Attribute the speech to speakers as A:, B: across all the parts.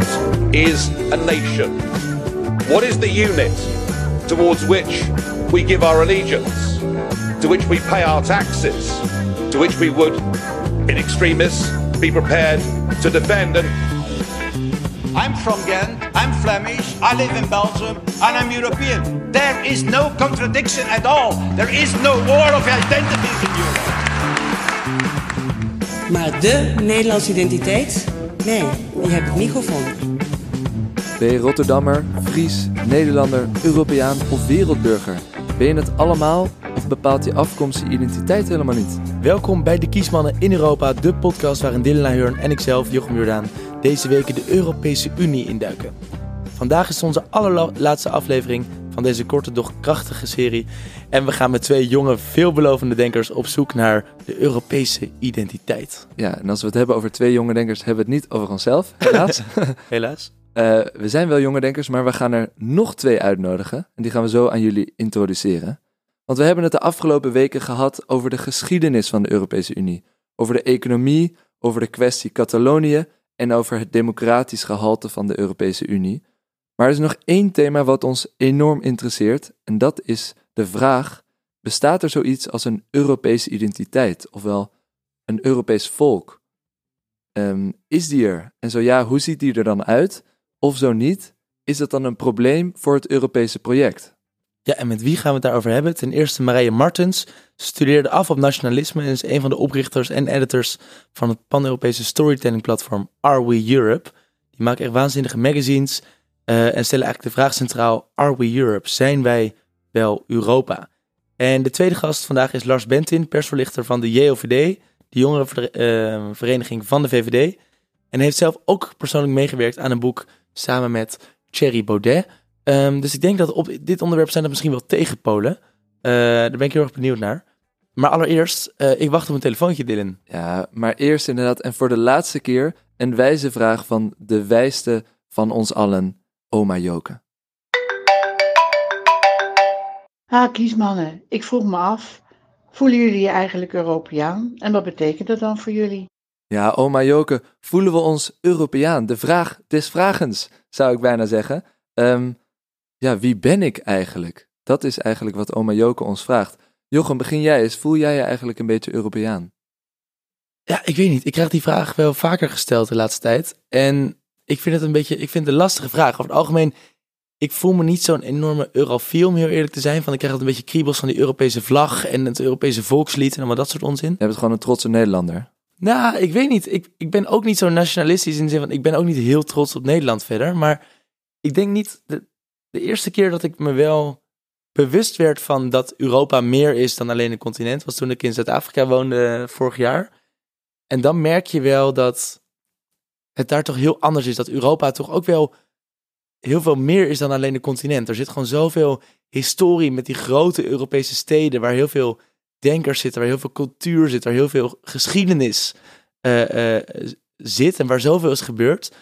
A: What is a nation? What is the unit towards which we give our allegiance, to which we pay our taxes, to which we would, in extremis, be prepared to defend and
B: I'm from Ghent, I'm Flemish, I live in Belgium, and I'm European. There is no contradiction at all. There is no war of identities in Europe.
C: Maar de Nederlandse identiteit? Nee, die heb ik niet gevonden.
D: Ben je Rotterdammer, Fries, Nederlander, Europeaan of wereldburger? Ben je het allemaal of bepaalt je afkomst je identiteit helemaal niet?
E: Welkom bij de Kiesmannen in Europa, de podcast waarin Dylan Heurn en ikzelf, Jochem Jordaan, deze weken de Europese Unie induiken. Vandaag is onze allerlaatste aflevering van deze korte, doch krachtige serie. En we gaan met twee jonge, veelbelovende denkers op zoek naar de Europese identiteit.
D: Ja, en als we het hebben over twee jonge denkers, hebben we het niet over onszelf, helaas.
E: Helaas.
D: Eh, we zijn wel jonge denkers, maar we gaan er nog twee uitnodigen. En die gaan we zo aan jullie introduceren. Want we hebben het de afgelopen weken gehad over de geschiedenis van de Europese Unie. Over de economie, over de kwestie Catalonië en over het democratisch gehalte van de Europese Unie. Maar er is nog één thema wat ons enorm interesseert en dat is de vraag: bestaat er zoiets als een Europese identiteit, ofwel een Europees volk? Ehm, is die er? En zo ja, hoe ziet die er dan uit? Of zo niet, is dat dan een probleem voor het Europese project?
E: Ja, en met wie gaan we het daarover hebben? Ten eerste Marije Martens, studeerde af op nationalisme en is een van de oprichters en editors van het pan-Europese storytelling platform Are We Europe. Die maakt echt waanzinnige magazines uh, en stellen eigenlijk de vraag centraal: Are we Europe? Zijn wij wel Europa? En de tweede gast vandaag is Lars Bentin, persverlichter van de JOVD, de jongerenvereniging van de VVD. En heeft zelf ook persoonlijk meegewerkt aan een boek samen met Thierry Baudet. Um, dus ik denk dat op dit onderwerp zijn er misschien wel tegenpolen. Uh, daar ben ik heel erg benieuwd naar. Maar allereerst, uh, ik wacht op een telefoontje, Dylan.
D: Ja, maar eerst inderdaad, en voor de laatste keer, een wijze vraag van de wijste van ons allen, oma Joke.
F: Ha, kiesmannen, ik vroeg me af, voelen jullie je eigenlijk Europeaan? En wat betekent dat dan voor jullie?
D: Ja, oma Joke, voelen we ons Europeaan? De vraag des vragens, zou ik bijna zeggen. Um, ja, wie ben ik eigenlijk? Dat is eigenlijk wat oma Joke ons vraagt. Jochem, begin jij eens. Voel jij je eigenlijk een beetje Europeaan?
E: Ja, ik weet niet. Ik krijg die vraag wel vaker gesteld de laatste tijd. En ik vind het een beetje, ik vind het een lastige vraag. Over het algemeen, ik voel me niet zo'n enorme eurofiel, om heel eerlijk te zijn. Van ik krijg altijd een beetje kriebels van die Europese vlag en het Europese volkslied en allemaal dat soort onzin.
D: Je bent gewoon een trotse Nederlander.
E: Nou, ik weet niet. Ik, ik ben ook niet zo nationalistisch in de zin van, ik ben ook niet heel trots op Nederland verder. Maar ik denk niet, de, de eerste keer dat ik me wel bewust werd van dat Europa meer is dan alleen een continent, was toen ik in Zuid-Afrika woonde vorig jaar. En dan merk je wel dat het daar toch heel anders is. Dat Europa toch ook wel heel veel meer is dan alleen een continent. Er zit gewoon zoveel historie met die grote Europese steden, waar heel veel denkers zitten, waar heel veel cultuur zit, waar heel veel geschiedenis uh, uh, zit en waar zoveel is gebeurd.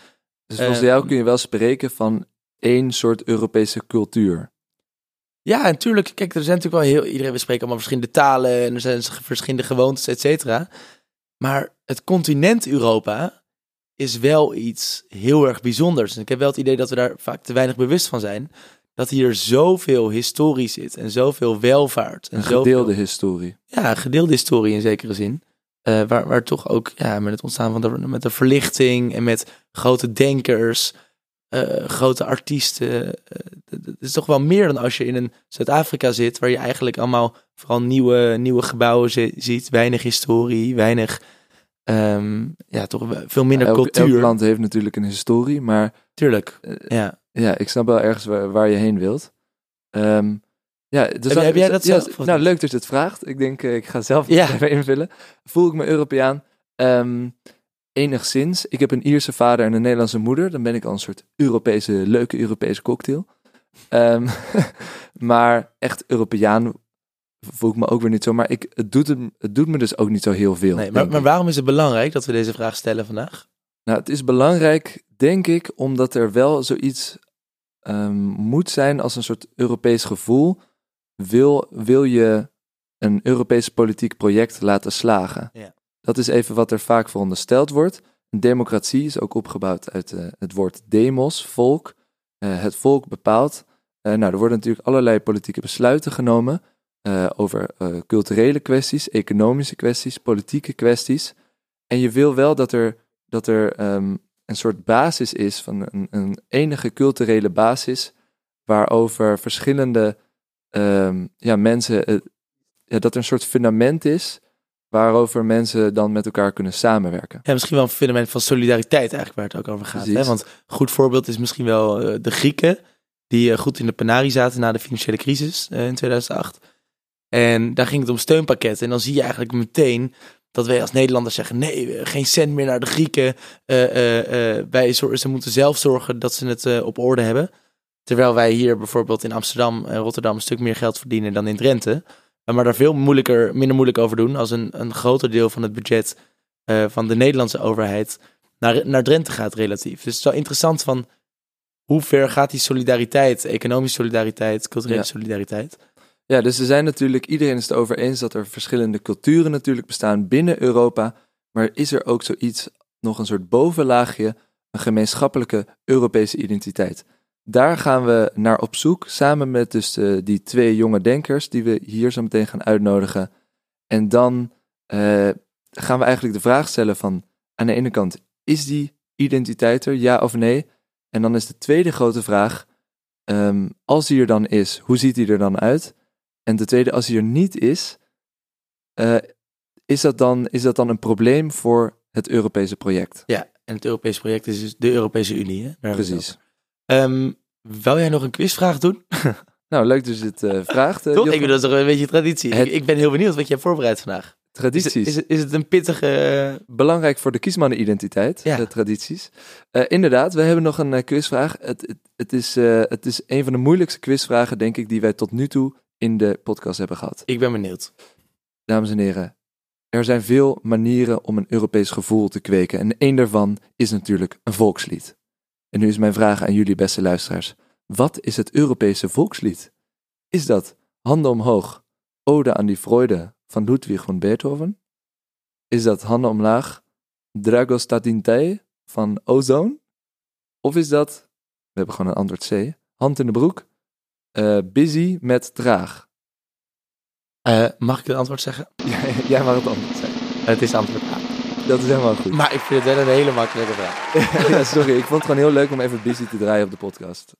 D: Dus volgens jou kun je wel spreken van één soort Europese cultuur.
E: Ja, natuurlijk. Kijk, er zijn natuurlijk wel heel. Iedereen, we spreken allemaal verschillende talen en er zijn verschillende gewoontes, et cetera. Maar het continent Europa is wel iets heel erg bijzonders. En ik heb wel het idee dat we daar vaak te weinig bewust van zijn. Dat hier zoveel historie zit en zoveel welvaart. En
D: een gedeelde historie.
E: Ja, gedeelde historie in zekere zin. Uh, waar, waar toch ook ja, met het ontstaan van de, met de verlichting en met grote denkers, uh, grote artiesten. Uh, het is toch wel meer dan als je in een Zuid-Afrika zit, waar je eigenlijk allemaal vooral nieuwe, nieuwe gebouwen ziet. Weinig historie, weinig. Um, ja, toch veel minder
D: elk,
E: cultuur.
D: Elk land heeft natuurlijk een historie, maar.
E: Tuurlijk. Uh, ja.
D: Ja, ik snap wel ergens waar, waar je heen wilt. Um, ja, dus
E: heb, jij dat
D: ja,
E: zelf?
D: Nou, leuk dat je het vraagt. Ik denk, ik ga zelf ja. even invullen. Voel ik me Europeaan? Um, enigszins. Ik heb een Ierse vader en een Nederlandse moeder. Dan ben ik al een soort Europese, leuke Europese cocktail. Um, maar echt Europeaan voel ik me ook weer niet zo. Maar ik, het, doet het, het doet me dus ook niet zo heel veel.
E: Nee, maar, maar waarom is het belangrijk dat we deze vraag stellen vandaag?
D: Nou, het is belangrijk, denk ik, omdat er wel zoiets um, moet zijn als een soort Europees gevoel. Wil, wil je een Europees politiek project laten slagen?
E: Ja.
D: Dat is even wat er vaak verondersteld wordt. Een democratie is ook opgebouwd uit eh, het woord demos, volk. Eh, het volk bepaalt. Eh, nou, er worden natuurlijk allerlei politieke besluiten genomen eh, over eh, culturele kwesties, economische kwesties, politieke kwesties. En je wil wel dat er, dat er ehm, een soort basis is, van een, een enige culturele basis, waarover verschillende ehm, ja, mensen, ja, dat er een soort fundament is waarover mensen dan met elkaar kunnen samenwerken.
E: Ja, misschien wel een fundament van solidariteit eigenlijk waar het ook over gaat. Hè? Want een goed voorbeeld is misschien wel eh, de Grieken, die goed in de penarie zaten na de financiële crisis in 2008. En daar ging het om steunpakketten. En dan zie je eigenlijk meteen dat wij als Nederlanders zeggen: nee, geen cent meer naar de Grieken. Eh, eh, eh, wij ze moeten zelf zorgen dat ze het op orde hebben. Terwijl wij hier bijvoorbeeld in Amsterdam en Rotterdam een stuk meer geld verdienen dan in Drenthe. Maar daar veel moeilijker, minder moeilijk over doen als een, een groter deel van het budget van de Nederlandse overheid naar, naar Drenthe gaat relatief. Dus het is wel interessant van hoe ver gaat die solidariteit, economische solidariteit, culturele
D: Ja.
E: solidariteit.
D: Ja, dus er zijn natuurlijk, iedereen is het erover eens dat er verschillende culturen natuurlijk bestaan binnen Europa. Maar is er ook zoiets, nog een soort bovenlaagje, een gemeenschappelijke Europese identiteit? Daar gaan we naar op zoek, samen met dus eh, die twee jonge denkers die we hier zo meteen gaan uitnodigen. En dan eh, gaan we eigenlijk de vraag stellen van, aan de ene kant, is die identiteit er, ja of nee? En dan is de tweede grote vraag, ehm, als die er dan is, hoe ziet die er dan uit? En de tweede, als hij er niet is, eh, is, dat dan, is dat dan een probleem voor het Europese project?
E: Ja, en het Europese project is dus de Europese Unie. Hè? Daar
D: Precies.
E: Ehm, wil jij nog een quizvraag doen?
D: Nou, leuk dus het eh, vraagt. eh,
E: Toch? Ik bedoel, dat is toch een beetje traditie.
D: Het-
E: Ik, ik ben heel benieuwd wat je hebt voorbereid vandaag.
D: Tradities.
E: is, het, is het een pittige...
D: Belangrijk voor de kiesmannenidentiteit,
E: Ja.
D: eh, tradities. Inderdaad, we hebben nog een quizvraag. Het, het, het, is, het is een van de moeilijkste quizvragen, denk ik, die wij tot nu toe in de podcast hebben gehad.
E: Ik ben benieuwd.
D: Dames en heren, er zijn veel manieren om een Europees gevoel te kweken. En één daarvan is natuurlijk een volkslied. En nu is mijn vraag aan jullie, beste luisteraars. Wat is het Europese volkslied? Is dat Handen omhoog, Ode aan die Freude van Ludwig van Beethoven? Is dat Handen omlaag, Dragostatintei van Ozone? Of is dat, we hebben gewoon een antwoord C, Hand in de broek, eh, Busy met Traag?
E: Eh, mag ik het antwoord zeggen?
D: Jij mag het antwoord zijn.
E: Het is antwoord A.
D: Dat is helemaal goed.
E: Maar ik vind het wel een hele makkelijke vraag.
D: ja, sorry, ik vond het gewoon heel leuk om even busy te draaien op de podcast.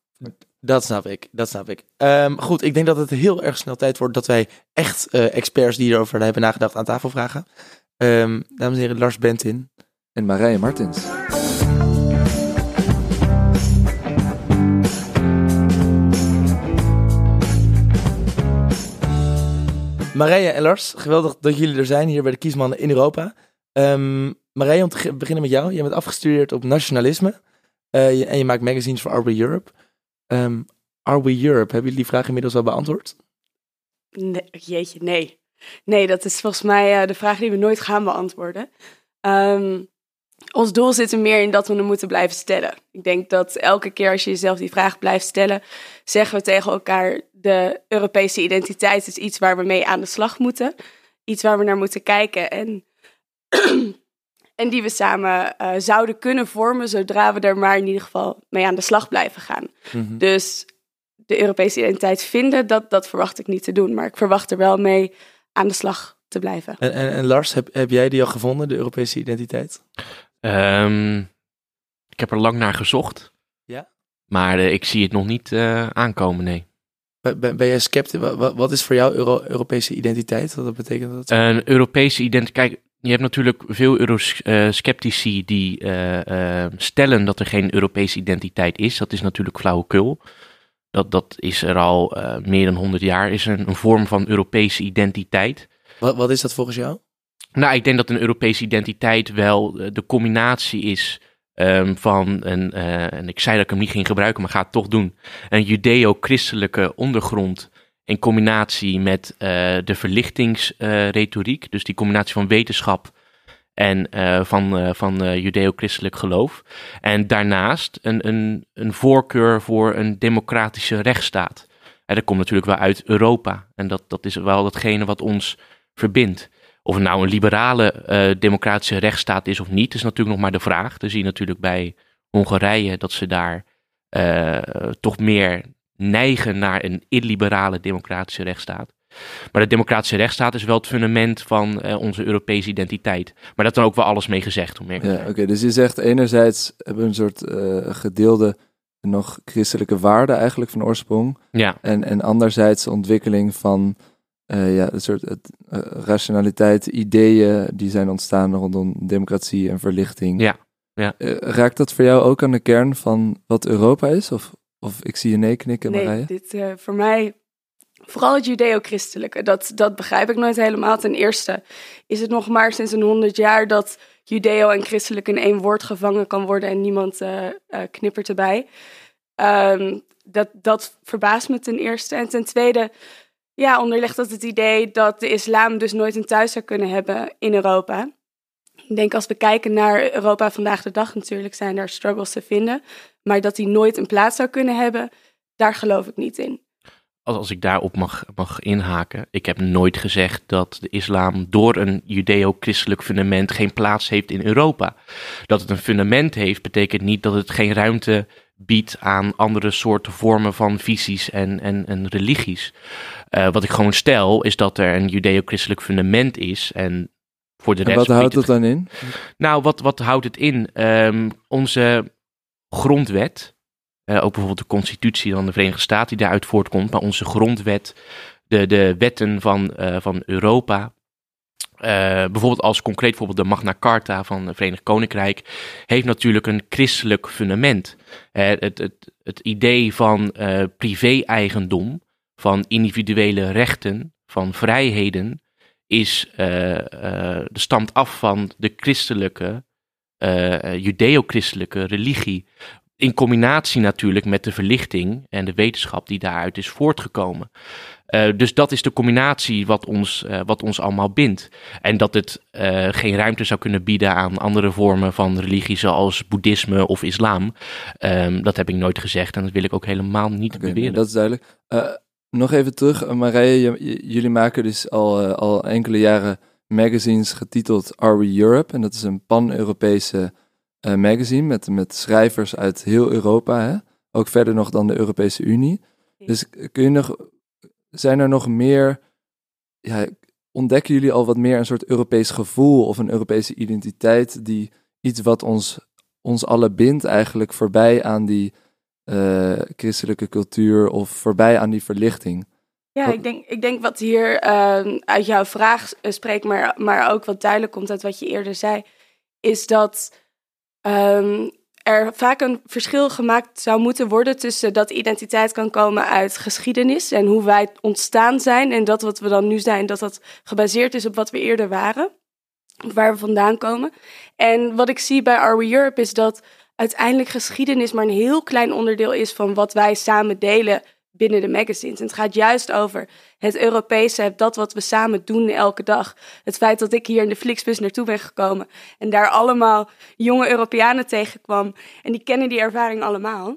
E: Dat snap ik, dat snap ik. Ehm, goed, ik denk dat het heel erg snel tijd wordt dat wij echt eh, experts die hierover hebben nagedacht aan tafel vragen. Ehm, dames en heren, Lars Bentin.
D: En Marije Martins.
E: Marije en Lars, geweldig dat jullie er zijn hier bij de Kiesmannen in Europa. Ehm Marije, om te beginnen met jou. Je bent afgestudeerd op nationalisme eh, en je maakt magazines voor Are We Europe. Ehm, Are We Europe, hebben jullie die vraag inmiddels al beantwoord?
G: Nee, jeetje, nee. Nee, dat is volgens mij eh, de vraag die we nooit gaan beantwoorden. Ehm, ons doel zit er meer in dat we hem moeten blijven stellen. Ik denk dat elke keer als je jezelf die vraag blijft stellen, zeggen we tegen elkaar: de Europese identiteit is iets waar we mee aan de slag moeten. Iets waar we naar moeten kijken en, en die we samen eh, zouden kunnen vormen, zodra we er maar in ieder geval mee aan de slag blijven gaan. Dus de Europese identiteit vinden, dat, dat verwacht ik niet te doen. Maar ik verwacht er wel mee aan de slag te blijven.
E: En, en, en Lars, heb, heb jij die al gevonden, de Europese identiteit?
H: Ehm, ik heb er lang naar gezocht.
E: Ja?
H: Maar eh, ik zie het nog niet eh, aankomen, nee.
E: Ben, ben, jij sceptisch? Wat, wat is voor jou Euro- Europese identiteit? Wat betekent dat?
H: Een Europese identiteit. Kijk, je hebt natuurlijk veel eurosceptici die eh, eh, stellen dat er geen Europese identiteit is. Dat is natuurlijk flauwekul. Dat, dat is er al eh, meer dan 100 jaar. Is er een, een vorm van Europese identiteit.
E: Wat, wat is dat volgens jou?
H: Nou, ik denk dat een Europese identiteit wel eh, de combinatie is ehm, van een, eh, en ik zei dat ik hem niet ging gebruiken, maar ga het toch doen, een judeo-christelijke ondergrond in combinatie met eh, de verlichtingsretoriek, dus die combinatie van wetenschap en eh, van, van judeo-christelijk geloof. En daarnaast een, een, een voorkeur voor een democratische rechtsstaat. En dat komt natuurlijk wel uit Europa. En dat, dat is wel datgene wat ons verbindt. Of het nou een liberale eh, democratische rechtsstaat is of niet, is natuurlijk nog maar de vraag. Dan zie je natuurlijk bij Hongarije dat ze daar eh, toch meer neigen naar een illiberale democratische rechtsstaat. Maar de democratische rechtsstaat is wel het fundament van eh, onze Europese identiteit. Maar dat dan ook wel alles mee gezegd. Om
D: ja, oké. Dus je zegt enerzijds hebben we een soort gedeelde nog christelijke waarden eigenlijk van oorsprong.
H: Ja.
D: En, en anderzijds ontwikkeling van uh, ja, een soort het, rationaliteit, ideeën die zijn ontstaan rondom democratie en verlichting.
H: Ja. ja.
D: raakt dat voor jou ook aan de kern van wat Europa is? Of, of ik zie je nee knikken,
G: nee,
D: Marije?
G: dit voor mij Vooral het judeo-christelijke, dat, dat begrijp ik nooit helemaal. Ten eerste is het nog maar sinds een honderd jaar dat judeo en christelijk in één woord gevangen kan worden en niemand uh, uh, knippert erbij. Um, dat, dat verbaast me ten eerste. En ten tweede, ja, onderlegt dat het idee dat de islam dus nooit een thuis zou kunnen hebben in Europa. Ik denk als we kijken naar Europa vandaag de dag, natuurlijk zijn daar struggles te vinden. Maar dat die nooit een plaats zou kunnen hebben, daar geloof ik niet in
H: als ik daarop mag, mag inhaken. Ik heb nooit gezegd dat de islam door een judeo-christelijk fundament geen plaats heeft in Europa. Dat het een fundament heeft, betekent niet dat het geen ruimte biedt aan andere soorten vormen van visies en, en, en religies. Uh, wat ik gewoon stel, is dat er een judeo-christelijk fundament is. En voor de
D: en
H: rest.
D: Wat houdt het dan in?
H: Nou, wat, wat houdt het in? Um, onze grondwet uh, ook bijvoorbeeld de constitutie van de Verenigde Staten die daaruit voortkomt, maar onze grondwet, de, de wetten van, uh, van Europa. Uh, bijvoorbeeld als concreet voorbeeld de Magna Carta van het Verenigd Koninkrijk heeft natuurlijk een christelijk fundament. het, het, het idee van privé-eigendom, van individuele rechten, van vrijheden, is, stamt af van de christelijke, judeo-christelijke religie. In combinatie natuurlijk met de verlichting en de wetenschap die daaruit is voortgekomen. Uh, dus dat is de combinatie wat ons, uh, wat ons allemaal bindt. En dat het uh, geen ruimte zou kunnen bieden aan andere vormen van religie, zoals boeddhisme of islam. Um, dat heb ik nooit gezegd en dat wil ik ook helemaal niet
D: okay,
H: beweren.
D: Dat is duidelijk. nog even terug, Marije, jullie maken dus al, al enkele jaren magazines getiteld Are We Europe? En dat is een pan-Europese uh, magazine met, met schrijvers uit heel Europa. Hè? Ook verder nog dan de Europese Unie. Dus kun je nog, zijn er nog meer, ja, ontdekken jullie al wat meer een soort Europees gevoel of een Europese identiteit die iets wat ons, ons alle bindt eigenlijk voorbij aan die uh, christelijke cultuur of voorbij aan die verlichting?
G: Ja, ik denk, ik denk wat hier uh, uit jouw vraag spreekt, maar, maar ook wat duidelijk komt uit wat je eerder zei, is dat um, er vaak een verschil gemaakt zou moeten worden tussen dat identiteit kan komen uit geschiedenis en hoe wij ontstaan zijn en dat wat we dan nu zijn, dat dat gebaseerd is op wat we eerder waren, waar we vandaan komen. En wat ik zie bij Are We Europe is dat uiteindelijk geschiedenis maar een heel klein onderdeel is van wat wij samen delen binnen de magazines. En het gaat juist over het Europese, dat wat we samen doen elke dag. Het feit dat ik hier in de Flixbus naartoe ben gekomen en daar allemaal jonge Europeanen tegenkwam. En die kennen die ervaring allemaal.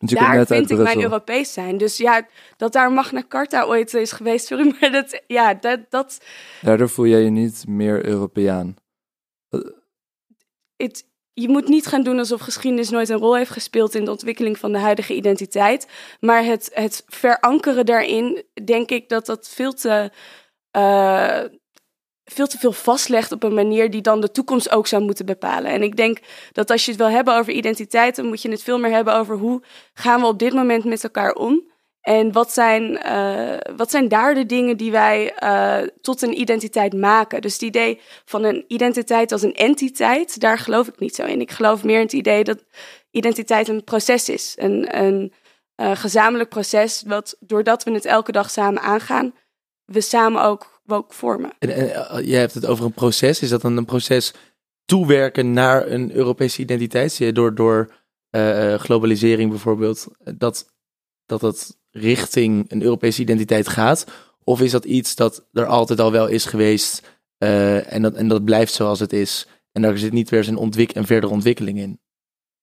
D: Dus
G: daar vind ik mijn Europees zijn. Dus ja, dat daar Magna Carta ooit is geweest, sorry, maar dat, ja, dat, dat...
D: Daardoor voel jij je niet meer Europeaan?
G: Het, je moet niet gaan doen alsof geschiedenis nooit een rol heeft gespeeld in de ontwikkeling van de huidige identiteit. Maar het, het verankeren daarin, denk ik dat dat veel te, uh, veel te veel vastlegt op een manier die dan de toekomst ook zou moeten bepalen. En ik denk dat als je het wil hebben over identiteit, dan moet je het veel meer hebben over hoe gaan we op dit moment met elkaar om. En wat zijn, uh, wat zijn daar de dingen die wij uh, tot een identiteit maken? Dus het idee van een identiteit als een entiteit, daar geloof ik niet zo in. Ik geloof meer in het idee dat identiteit een proces is. Een, een uh, gezamenlijk proces, wat doordat we het elke dag samen aangaan, we samen ook, ook vormen.
E: En, jij hebt het over een proces. Is dat dan een proces toewerken naar een Europese identiteit? Door, door globalisering bijvoorbeeld, dat dat het richting een Europese identiteit gaat? Of is dat iets dat er altijd al wel is geweest uh, en, dat, en dat blijft zoals het is? En daar zit niet weer een, ontwik een verdere ontwikkeling in?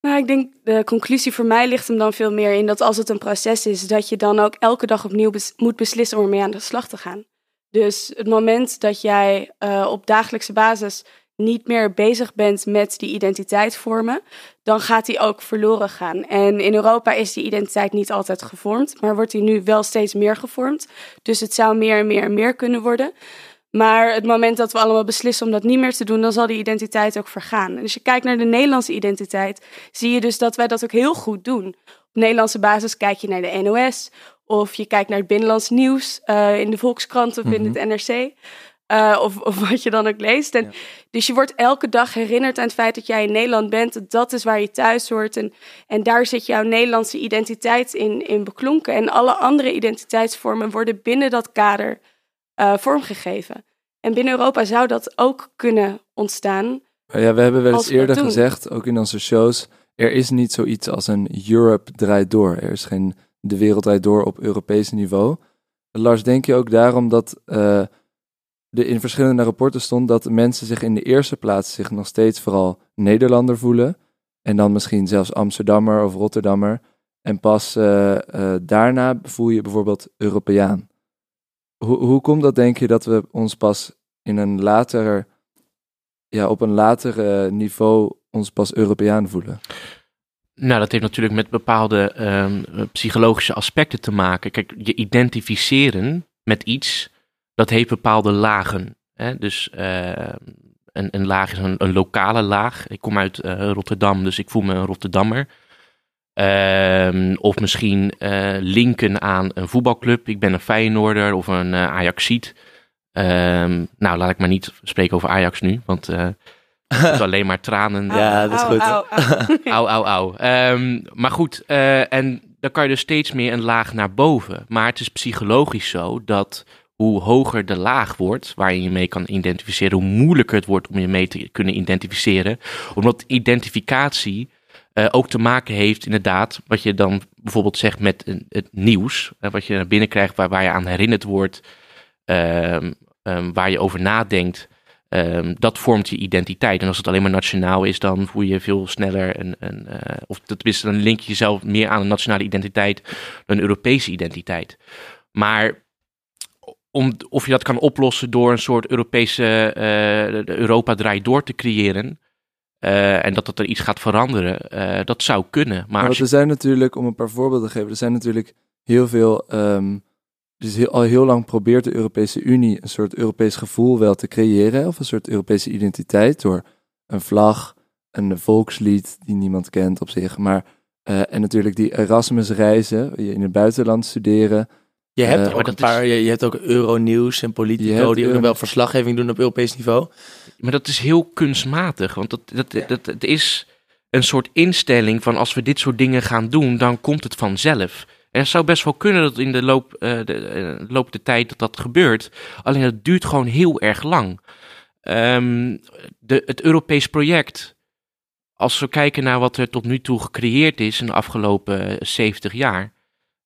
G: Nou, ik denk de conclusie voor mij ligt hem dan veel meer in dat als het een proces is, dat je dan ook elke dag opnieuw moet beslissen om ermee aan de slag te gaan. Dus het moment dat jij uh, op dagelijkse basis niet meer bezig bent met die identiteit vormen, dan gaat die ook verloren gaan. En in Europa is die identiteit niet altijd gevormd, maar wordt die nu wel steeds meer gevormd. Dus het zou meer en meer en meer kunnen worden. Maar het moment dat we allemaal beslissen om dat niet meer te doen, dan zal die identiteit ook vergaan. En als je kijkt naar de Nederlandse identiteit, zie je dus dat wij dat ook heel goed doen. Op Nederlandse basis kijk je naar de NOS of je kijkt naar het binnenlands nieuws uh, in de Volkskrant of in het
D: Mhm.
G: NRC. Uh, of, of wat je dan ook leest. En, Dus je wordt elke dag herinnerd aan het feit dat jij in Nederland bent. Dat is waar je thuis hoort. En, en daar zit jouw Nederlandse identiteit in, in beklonken. En alle andere identiteitsvormen worden binnen dat kader uh, vormgegeven. En binnen Europa zou dat ook kunnen ontstaan.
D: Maar ja, we hebben wel eens eerder
G: doen.
D: gezegd, ook in onze shows, er is niet zoiets als een Europe draait door. Er is geen de wereld draait door op Europees niveau. Lars, denk je ook daarom dat uh, er in verschillende rapporten stond dat mensen zich in de eerste plaats zich nog steeds vooral Nederlander voelen en dan misschien zelfs Amsterdammer of Rotterdammer en pas uh, uh, daarna voel je bijvoorbeeld Europeaan. Hoe, hoe komt dat, denk je, dat we ons pas in een later, ja, op een later niveau ons pas Europeaan voelen?
H: Nou, dat heeft natuurlijk met bepaalde um, psychologische aspecten te maken. Kijk, je identificeren met iets, dat heeft bepaalde lagen. Hè? Dus uh, een, een, laag is een, een, lokale laag. Ik kom uit uh, Rotterdam, dus ik voel me een Rotterdammer. Um, of misschien uh, linken aan een voetbalclub. Ik ben een Feyenoorder of een uh, Ajaxiet. Um, nou, laat ik maar niet spreken over Ajax nu, want uh, het alleen maar tranen.
E: Ja, dat is goed.
G: Au,
H: au, au. Um, maar goed, uh, en dan kan je dus steeds meer een laag naar boven. Maar het is psychologisch zo dat hoe hoger de laag wordt waar je mee kan identificeren, hoe moeilijker het wordt om je mee te kunnen identificeren. Omdat identificatie uh, ook te maken heeft, inderdaad, wat je dan bijvoorbeeld zegt met het nieuws, uh, wat je naar binnen krijgt, waar, waar je aan herinnerd wordt, um, um, waar je over nadenkt. Um, dat vormt je identiteit. En als het alleen maar nationaal is, dan voel je je veel sneller een, een uh, of tenminste, dan link je jezelf meer aan een nationale identiteit dan een Europese identiteit. Maar om, of je dat kan oplossen door een soort Europese uh, Europa draait door te creëren. Uh, en dat dat er iets gaat veranderen, uh, dat zou kunnen. Maar
D: nou,
H: je...
D: er zijn natuurlijk, om een paar voorbeelden te geven, er zijn natuurlijk heel veel. Um, dus heel, al heel lang probeert de Europese Unie een soort Europees gevoel wel te creëren, of een soort Europese identiteit door een vlag, een volkslied die niemand kent op zich, maar en natuurlijk die Erasmus-reizen, je in het buitenland studeren.
E: Je hebt
D: Uh,
E: ook een
H: dat
E: paar, je, je hebt ook Euronews en Politico die ook
D: eh,
E: wel verslaggeving doen op Europees niveau.
H: Maar dat is heel kunstmatig, want dat, dat, dat, het is een soort instelling van als we dit soort dingen gaan doen, dan komt het vanzelf. En het zou best wel kunnen dat in de loop, uh, de, uh, loop der tijd dat dat gebeurt. Alleen het duurt gewoon heel erg lang. Um, de, het Europees project, als we kijken naar wat er tot nu toe gecreëerd is in de afgelopen 70 jaar,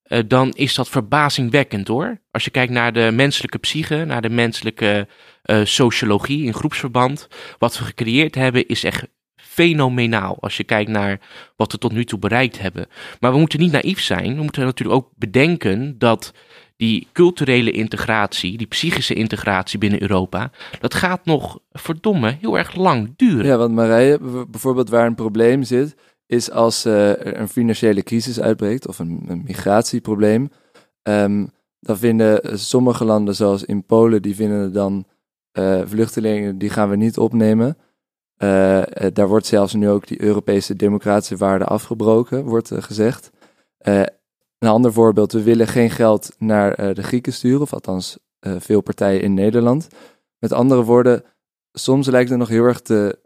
H: uh, dan is dat verbazingwekkend hoor. Als je kijkt naar de menselijke psyche, naar de menselijke uh, sociologie in groepsverband. Wat we gecreëerd hebben is echt fenomenaal als je kijkt naar wat we tot nu toe bereikt hebben. Maar we moeten niet naïef zijn. We moeten natuurlijk ook bedenken dat die culturele integratie, die psychische integratie binnen Europa, dat gaat nog verdomme heel erg lang duren.
D: Ja, want Marije, bijvoorbeeld waar een probleem zit, is als uh, er een financiële crisis uitbreekt of een, migratieprobleem. Um, dan vinden sommige landen, zoals in Polen, die vinden dan uh, vluchtelingen, die gaan we niet opnemen. Uh, daar wordt zelfs nu ook die Europese democratische waarde afgebroken, wordt gezegd. Een ander voorbeeld, we willen geen geld naar de Grieken sturen, of althans veel partijen in Nederland. Met andere woorden, soms lijkt het nog heel erg te,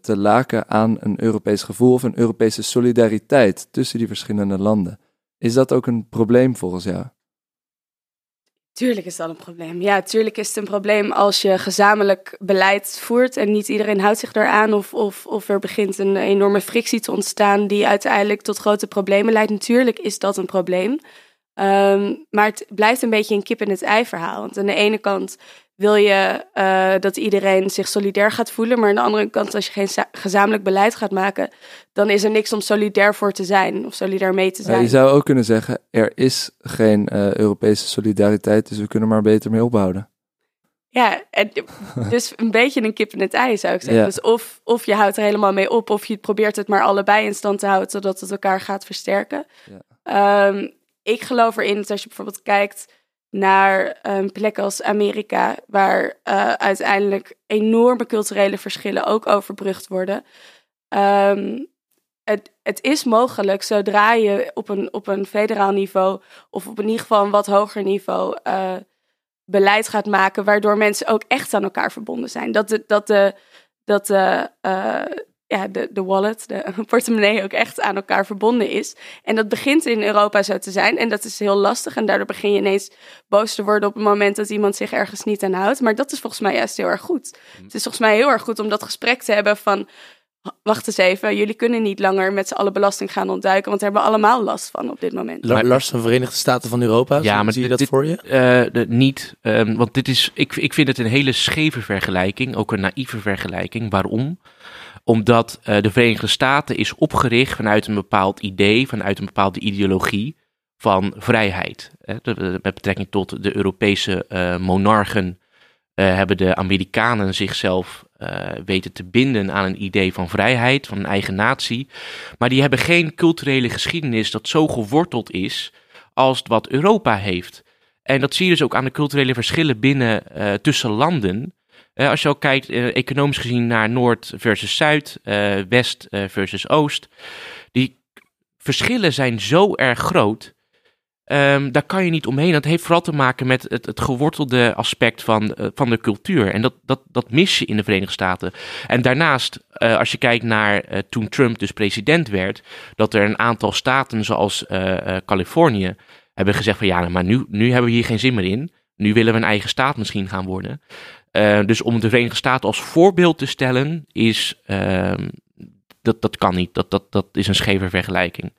D: te laken aan een Europees gevoel of een Europese solidariteit tussen die verschillende landen. Is dat ook een probleem volgens jou?
G: Tuurlijk is dat een probleem. Ja, tuurlijk is het een probleem als je gezamenlijk beleid voert en niet iedereen houdt zich daaraan of, of, of er begint een enorme frictie te ontstaan die uiteindelijk tot grote problemen leidt. Natuurlijk is dat een probleem. Um, maar het blijft een beetje een kip in het ei verhaal. Want aan de ene kant wil je uh, dat iedereen zich solidair gaat voelen. Maar aan de andere kant, als je geen gezamenlijk beleid gaat maken, dan is er niks om solidair voor te zijn of solidair mee te zijn.
D: Ja, je zou ook kunnen zeggen, er is geen uh, Europese solidariteit, dus we kunnen maar beter mee ophouden.
G: Ja, en dus een beetje een kip in het ei zou ik zeggen.
D: Ja.
G: Dus of, of je houdt er helemaal mee op, of je probeert het maar allebei in stand te houden, zodat het elkaar gaat versterken. Ehm, ik geloof erin dat als je bijvoorbeeld kijkt naar een plek als Amerika, waar eh, uiteindelijk enorme culturele verschillen ook overbrugd worden. Ehm, het, het is mogelijk zodra je op een, op een federaal niveau, of op in ieder geval een wat hoger niveau, eh, beleid gaat maken, waardoor mensen ook echt aan elkaar verbonden zijn. Dat de, dat de, dat de, eh, ja, de, de wallet, de portemonnee ook echt aan elkaar verbonden is. En dat begint in Europa zo te zijn. En dat is heel lastig. En daardoor begin je ineens boos te worden op het moment dat iemand zich ergens niet aan houdt. Maar dat is volgens mij juist heel erg goed. Het is volgens mij heel erg goed om dat gesprek te hebben van... Wacht eens even, jullie kunnen niet langer met z'n allen belasting gaan ontduiken, want daar hebben we allemaal last van op dit moment.
E: La- Lars van Verenigde Staten van Europa,
H: Ja,
E: zie-
H: maar
E: zie je
H: dit-
E: dat voor je?
H: Eh, de- niet, ehm, want dit is, ik, ik vind het een hele scheve vergelijking, ook een naïeve vergelijking. Waarom? Omdat eh, de Verenigde Staten is opgericht vanuit een bepaald idee, vanuit een bepaalde ideologie van vrijheid. Hè, met betrekking tot de Europese eh, monarchen eh, hebben de Amerikanen zichzelf weten te binden aan een idee van vrijheid, van een eigen natie. Maar die hebben geen culturele geschiedenis dat zo geworteld is als wat Europa heeft. En dat zie je dus ook aan de culturele verschillen binnen tussen landen. Eh, als je ook kijkt, eh, economisch gezien naar Noord versus Zuid, eh, West versus Oost. Die verschillen zijn zo erg groot. Ehm, daar kan je niet omheen. Dat heeft vooral te maken met het, het gewortelde aspect van, van de cultuur. En dat, dat, dat mis je in de Verenigde Staten. En daarnaast, als je kijkt naar toen Trump dus president werd, dat er een aantal staten zoals Californië hebben gezegd van ja, nou, maar nu, nu hebben we hier geen zin meer in. Nu willen we een eigen staat misschien gaan worden. Eh, dus om de Verenigde Staten als voorbeeld te stellen, is, ehm, dat, dat kan niet. Dat, dat, dat is een scheve vergelijking.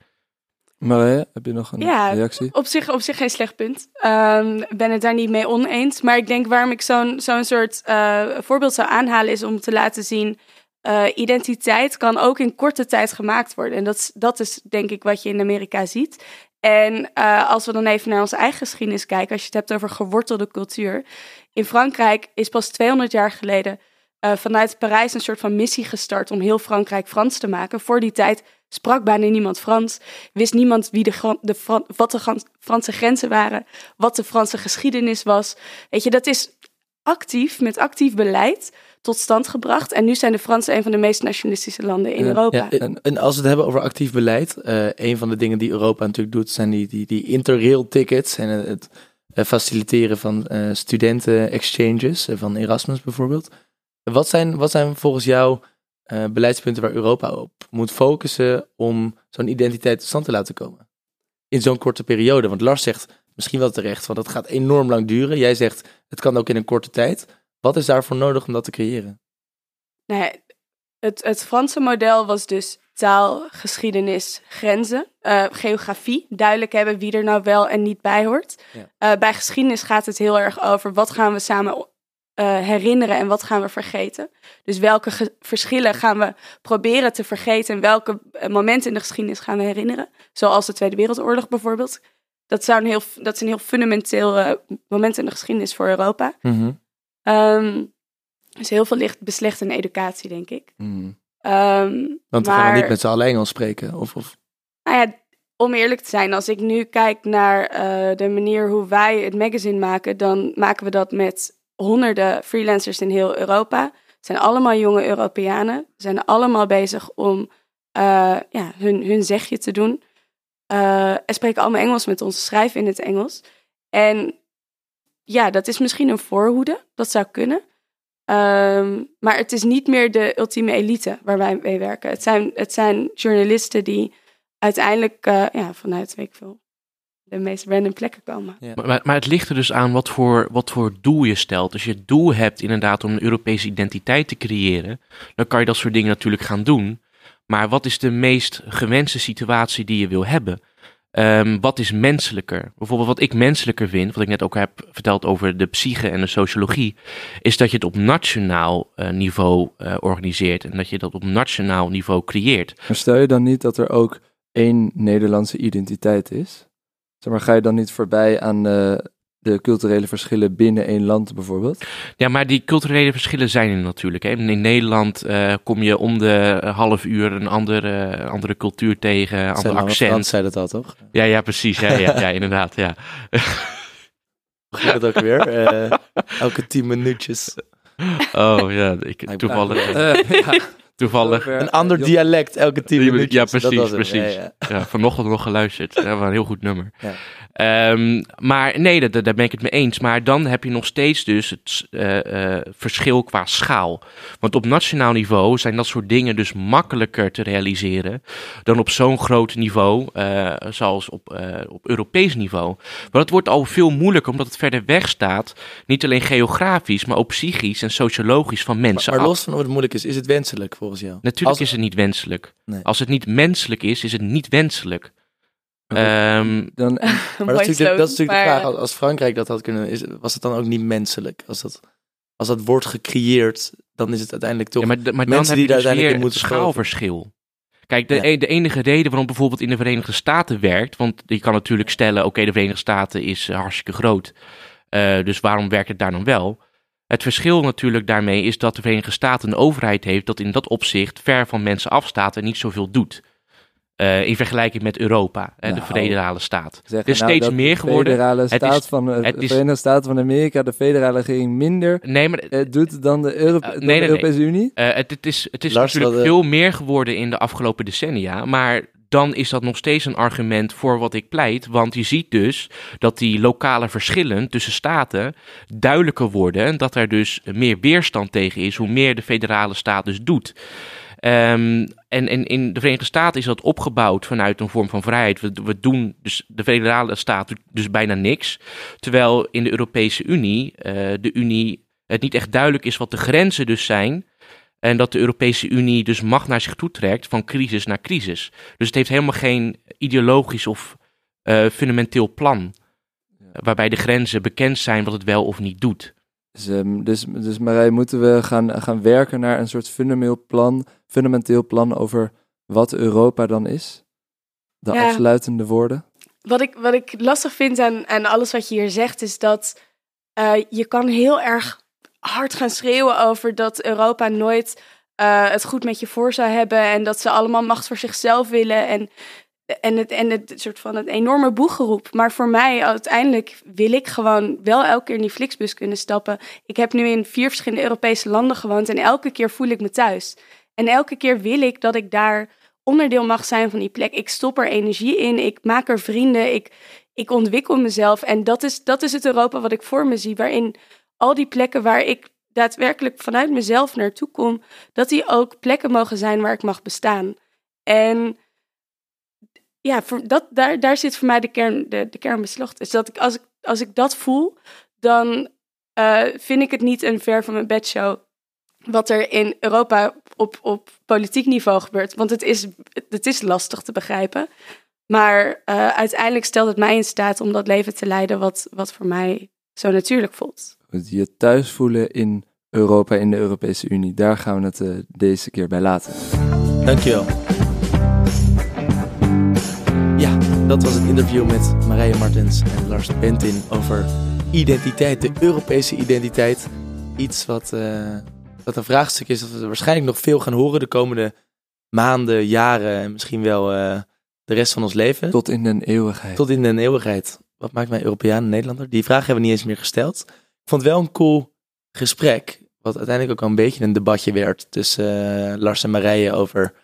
D: Marije, heb je nog een
G: Ja,
D: reactie?
G: Op zich, op zich geen slecht punt. Ehm, Ik ben het daar niet mee oneens. Maar ik denk waarom ik zo'n zo'n soort eh, voorbeeld zou aanhalen... is om te laten zien... eh, identiteit kan ook in korte tijd gemaakt worden. En dat, is- dat is denk ik wat je in Amerika ziet. En eh, als we dan even naar onze eigen geschiedenis kijken... als je het hebt over gewortelde cultuur... in Frankrijk is pas 200 jaar geleden... eh, vanuit Parijs een soort van missie gestart... om heel Frankrijk Frans te maken. Voor die tijd sprak bijna niemand Frans. Wist niemand wie de, de Fran- wat de Franse grenzen waren. Wat de Franse geschiedenis was. Weet je, dat is actief, met actief beleid tot stand gebracht. En nu zijn de Fransen een van de meest nationalistische landen in Europa.
E: Ja, en, en als we het hebben over actief beleid, eh, een van de dingen die Europa natuurlijk doet, zijn die, die, die interrail tickets en het, faciliteren van eh, studenten-exchanges, eh, van Erasmus bijvoorbeeld. Wat zijn, wat zijn volgens jou eh, beleidspunten waar Europa op moet focussen om zo'n identiteit tot stand te laten komen? In zo'n korte periode. Want Lars zegt misschien wel terecht, want dat gaat enorm lang duren. Jij zegt het kan ook in een korte tijd. Wat is daarvoor nodig om dat te creëren?
G: Nou ja, het, het Franse model was dus taal, geschiedenis, grenzen, eh, geografie. Duidelijk hebben wie er nou wel en niet bij hoort.
E: Ja.
G: Eh, bij geschiedenis gaat het heel erg over wat gaan we samen eh, herinneren en wat gaan we vergeten. Dus welke verschillen gaan we proberen te vergeten en welke momenten in de geschiedenis gaan we herinneren. Zoals de Tweede Wereldoorlog bijvoorbeeld. Dat, zou een heel, dat is een heel fundamenteel moment in de geschiedenis voor Europa. Ehm dus heel veel ligt beslecht in educatie, denk ik.
D: Hmm.
G: Ehm,
E: Want we
G: maar,
E: gaan niet met z'n allen Engels spreken. Of, of...
G: nou ja, om eerlijk te zijn, als ik nu kijk naar eh, de manier hoe wij het magazine maken, dan maken we dat met honderden freelancers in heel Europa. Het zijn allemaal jonge Europeanen. Ze zijn allemaal bezig om eh, ja, hun, hun zegje te doen. En spreken allemaal Engels met ons, schrijven in het Engels. En ja, dat is misschien een voorhoede. Dat zou kunnen. Ehm, maar het is niet meer de ultieme elite waar wij mee werken. Het zijn, het zijn journalisten die uiteindelijk eh, ja, vanuit, weet ik veel, de meest random plekken komen.
H: Maar, maar, maar het ligt er dus aan wat voor, wat voor doel je stelt. Als je het doel hebt inderdaad om een Europese identiteit te creëren, dan kan je dat soort dingen natuurlijk gaan doen. Maar wat is de meest gewenste situatie die je wil hebben? Ehm, wat is menselijker? Bijvoorbeeld wat ik menselijker vind, wat ik net ook heb verteld over de psyche en de sociologie, is dat je het op nationaal eh, niveau eh, organiseert en dat je dat op nationaal niveau creëert.
D: Maar stel je dan niet dat er ook één Nederlandse identiteit is? Zeg maar, ga je dan niet voorbij aan eh, de culturele verschillen binnen één land bijvoorbeeld.
H: Ja, maar die culturele verschillen zijn er natuurlijk. Hè. In Nederland eh, kom je om de half uur een andere, andere cultuur tegen, een ander
E: Frans
H: accent.
E: zei dat al, toch?
H: Ja, ja, precies. Ja, ja, ja inderdaad. Ja.
E: Hoe het ook weer? Eh, elke tien minuutjes.
H: Oh ja, ik, toevallig.
D: Eh, ja,
H: toevallig.
E: Een ander dialect elke tien
H: Ja,
E: minuutjes.
H: Ja,
E: Dat
H: precies, precies.
E: Ja,
H: Ja,
E: ja.
H: vanochtend nog geluisterd. Dat was een heel goed nummer.
E: Ja.
H: Ehm, maar nee, daar ben ik het mee eens. Maar dan heb je nog steeds dus het eh, eh, verschil qua schaal. Want op nationaal niveau zijn dat soort dingen dus makkelijker te realiseren dan op zo'n groot niveau, eh, zoals op, eh, op Europees niveau. Maar dat wordt al veel moeilijker omdat het verder weg staat. Niet alleen geografisch, maar ook psychisch en sociologisch van mensen
E: Maar, maar los van of het moeilijk is, is het wenselijk volgens jou?
H: Natuurlijk
E: Als-
H: is het niet wenselijk.
E: Nee.
H: Als het niet menselijk is, is het niet wenselijk. Ehm,
D: Dan,
E: Maar dat is natuurlijk, de, dat is natuurlijk de vraag. Als- Frankrijk dat had kunnen, is, was het dan ook niet menselijk? Als dat, als dat wordt gecreëerd, dan is het uiteindelijk toch...
H: ja, maar, maar dan
E: mensen
H: heb
E: die
H: je
E: daar
H: dus
E: uiteindelijk in moeten
H: schaalverschil. Kijk, de,
E: Ja.
H: e- de enige reden waarom bijvoorbeeld in de Verenigde Staten werkt, want je kan natuurlijk stellen, oké, de Verenigde Staten is eh, hartstikke groot, eh, dus waarom werkt het daar dan wel? Het verschil natuurlijk daarmee is dat de Verenigde Staten een overheid heeft dat in dat opzicht ver van mensen afstaat en niet zoveel doet. Eh, in vergelijking met Europa, hè, de
D: Nou,
H: federale staat.
D: zeggen
H: Er is
D: nou
H: steeds
D: dat
H: meer
D: de
H: geworden.
D: federale
H: Het
D: staat
H: is-
D: van eh,
H: het
D: de
H: is-
D: Verenigde Staten van Amerika, de federale regering minder
H: Nee, maar
D: eh, doet dan de, Euro- dan
H: nee, nee,
D: de
H: nee.
D: Europese Unie?
H: Het, het is, het is
E: Lars,
H: natuurlijk veel meer geworden in de afgelopen decennia. Maar dan is dat nog steeds een argument voor wat ik pleit. Want je ziet dus dat die lokale verschillen tussen staten duidelijker worden. En dat er dus meer weerstand tegen is, hoe meer de federale staat dus doet. Ehm, en, en in de Verenigde Staten is dat opgebouwd vanuit een vorm van vrijheid. We, we doen dus de federale staat dus bijna niks. Terwijl in de Europese Unie, eh, de Unie, het niet echt duidelijk is wat de grenzen dus zijn. En dat de Europese Unie dus macht naar zich toe trekt van crisis naar crisis. Dus het heeft helemaal geen ideologisch of eh, fundamenteel plan. Waarbij de grenzen bekend zijn wat het wel of niet doet.
D: Dus, ehm, dus, dus Marij, moeten we gaan, gaan werken naar een soort fundamenteel plan, fundamenteel plan over wat Europa dan is? De
G: Ja.
D: afsluitende woorden?
G: Wat ik, wat ik lastig vind aan, aan alles wat je hier zegt, is dat eh, je kan heel erg hard gaan schreeuwen over dat Europa nooit eh, het goed met je voor zou hebben en dat ze allemaal macht voor zichzelf willen en, en, het, en het soort van het enorme boegeroep. Maar voor mij uiteindelijk wil ik gewoon wel elke keer in die Flixbus kunnen stappen. Ik heb nu in vier verschillende Europese landen gewoond en elke keer voel ik me thuis. En elke keer wil ik dat ik daar onderdeel mag zijn van die plek. Ik stop er energie in, ik maak er vrienden, ik, ik ontwikkel mezelf. En dat is, dat is het Europa wat ik voor me zie, waarin al die plekken waar ik daadwerkelijk vanuit mezelf naartoe kom, dat die ook plekken mogen zijn waar ik mag bestaan. En ja, voor dat, daar, daar zit voor mij de kern, de, de kern. Dus dat ik, als, ik, als ik dat voel, dan eh, vind ik het niet een ver van mijn bedshow wat er in Europa op, op politiek niveau gebeurt. Want het is, het is lastig te begrijpen. Maar eh, uiteindelijk stelt het mij in staat om dat leven te leiden wat, wat voor mij zo natuurlijk voelt.
D: Je thuis voelen in Europa, in de Europese Unie. Daar gaan we het eh, deze keer bij laten.
E: Dankjewel. Dat was het interview met Marije Martens en Lars Bentin over identiteit, de Europese identiteit. Iets wat, eh, wat een vraagstuk is dat we waarschijnlijk nog veel gaan horen de komende maanden, jaren en misschien wel eh, de rest van ons leven.
D: Tot in den eeuwigheid.
E: Tot in de eeuwigheid. Wat maakt mij Europeaan en Nederlander? Die vraag hebben we niet eens meer gesteld. Ik vond het wel een cool gesprek. Wat uiteindelijk ook al een beetje een debatje werd tussen eh, Lars en Marije over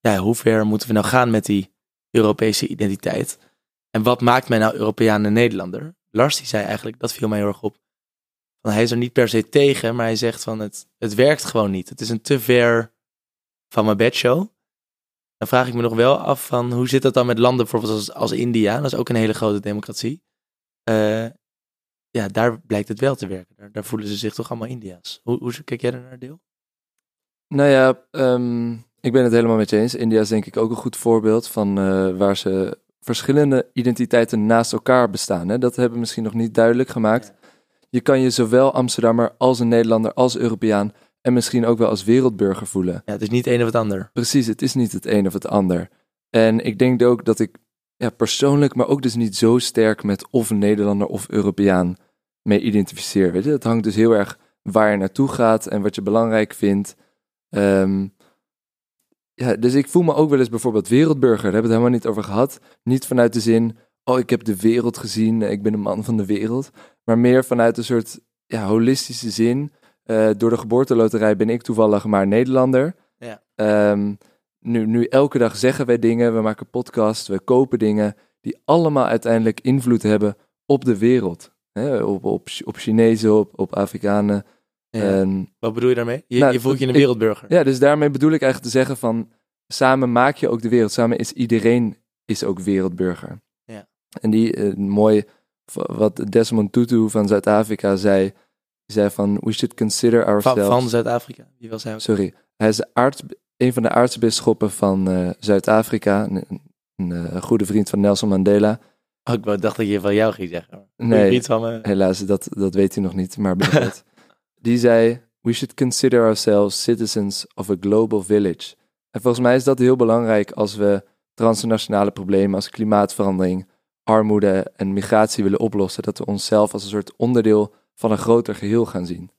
E: ja, hoe ver moeten we nou gaan met die Europese identiteit? En wat maakt mij nou Europeaan en Nederlander? Lars die zei eigenlijk, dat viel mij heel erg op. Hij is er niet per se tegen, maar hij zegt van het, het werkt gewoon niet. Het is een te ver van mijn bedshow. Dan vraag ik me nog wel af van hoe zit dat dan met landen bijvoorbeeld als, als India? Dat is ook een hele grote democratie. Eh, ja, daar blijkt het wel te werken. Daar, voelen ze zich toch allemaal India's. Hoe, hoe kijk jij er naar, Deel?
D: Nou ja, ehm, ik ben het helemaal met je eens. India is denk ik ook een goed voorbeeld van eh, waar ze verschillende identiteiten naast elkaar bestaan. Hè? Dat hebben we misschien nog niet duidelijk gemaakt. Je kan je zowel Amsterdammer als een Nederlander als Europeaan en misschien ook wel als wereldburger voelen.
E: Ja, het is niet het een of het ander.
D: Precies, het is niet het een of het ander. En ik denk ook dat ik ja, persoonlijk, maar ook dus niet zo sterk met of een Nederlander of Europeaan mee identificeer. Weet je? Het hangt dus heel erg waar je naartoe gaat en wat je belangrijk vindt. Ehm, ja, dus ik voel me ook wel eens bijvoorbeeld wereldburger. Daar hebben we het helemaal niet over gehad. Niet vanuit de zin, oh, ik heb de wereld gezien, ik ben een man van de wereld. Maar meer vanuit een soort ja, holistische zin. Eh, door de geboorteloterij ben ik toevallig maar Nederlander.
E: Ja.
D: Ehm, nu, nu elke dag zeggen wij dingen, we maken podcasts, we kopen dingen die allemaal uiteindelijk invloed hebben op de wereld. Op, op, op Chinezen, op, op Afrikanen.
E: Ja.
D: En,
E: Wat bedoel je daarmee? Je,
D: Nou,
E: je voelt je een
D: ik-
E: wereldburger.
D: ja, dus daarmee bedoel ik eigenlijk te zeggen van samen maak je ook de wereld. Samen is iedereen is ook wereldburger.
E: Ja.
D: En die eh, mooi wat Desmond Tutu van Zuid-Afrika zei, zei van we should consider
E: Van,
D: ourselves.
E: van Zuid-Afrika. Wie was hij ook?
D: Sorry, hij is aarts, een van de aartsbisschoppen van eh, Zuid-Afrika, een, een, eh, goede vriend van Nelson Mandela.
E: Oh, ik dacht dat je van jou ging zeggen.
D: Nee.
E: Van me.
D: Helaas, dat, dat weet hij nog niet, maar. Die zei, we should consider ourselves citizens of a global village. En volgens mij is dat heel belangrijk als we transnationale problemen als klimaatverandering, armoede en migratie willen oplossen. Dat we onszelf als een soort onderdeel van een groter geheel gaan zien.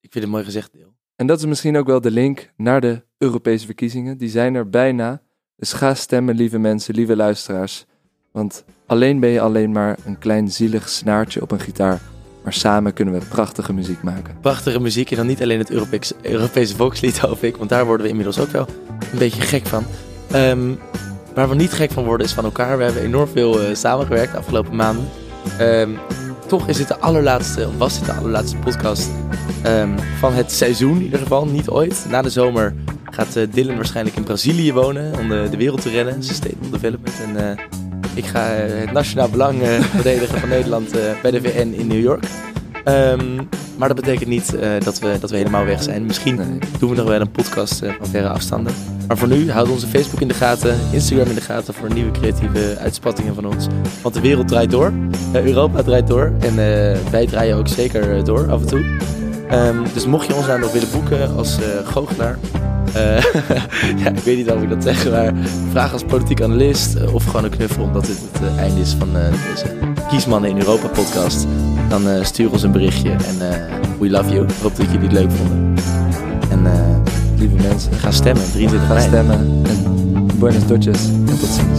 E: Ik vind het mooi gezegd, Deel.
D: En dat is misschien ook wel de link naar de Europese verkiezingen. Die zijn er bijna. Dus ga stemmen, lieve mensen, lieve luisteraars. Want alleen ben je alleen maar een klein zielig snaartje op een gitaar. Maar samen kunnen we prachtige muziek maken.
E: Prachtige muziek en dan niet alleen het Europees, Europese volkslied, hoop ik. Want daar worden we inmiddels ook wel een beetje gek van. Ehm, waar we niet gek van worden is van elkaar. We hebben enorm veel eh, samengewerkt de afgelopen maanden. Ehm, toch is dit de allerlaatste, was dit de allerlaatste podcast ehm, van het seizoen in ieder geval. Niet ooit. Na de zomer gaat eh, Dylan waarschijnlijk in Brazilië wonen om de, de wereld te rennen. Sustainable Development. En eh, ik ga eh, het nationaal belang eh, verdedigen van Nederland eh, bij de VN in New York. Ehm, maar dat betekent niet dat, we, dat we helemaal weg zijn. Misschien doen we nog wel een podcast eh, van verre afstanden. Maar voor nu, houd onze Facebook in de gaten, Instagram in de gaten voor nieuwe creatieve uitspattingen van ons. Want de wereld draait door, Europa draait door en wij draaien ook zeker door af en toe. Ehm, dus mocht je ons nou nog willen boeken als goochelaar, eh, ja, ik weet niet of ik dat zeg, maar vraag als politiek analist eh, of gewoon een knuffel omdat dit het eh, einde is van eh, deze Kiesmannen in Europa podcast. Dan stuur ons een berichtje en we love you. Ik hoop dat jullie het leuk vonden. En
D: Lieve mensen,
E: ga stemmen, 23
D: ga
E: mei.
D: stemmen. En buenas noches en tot ziens.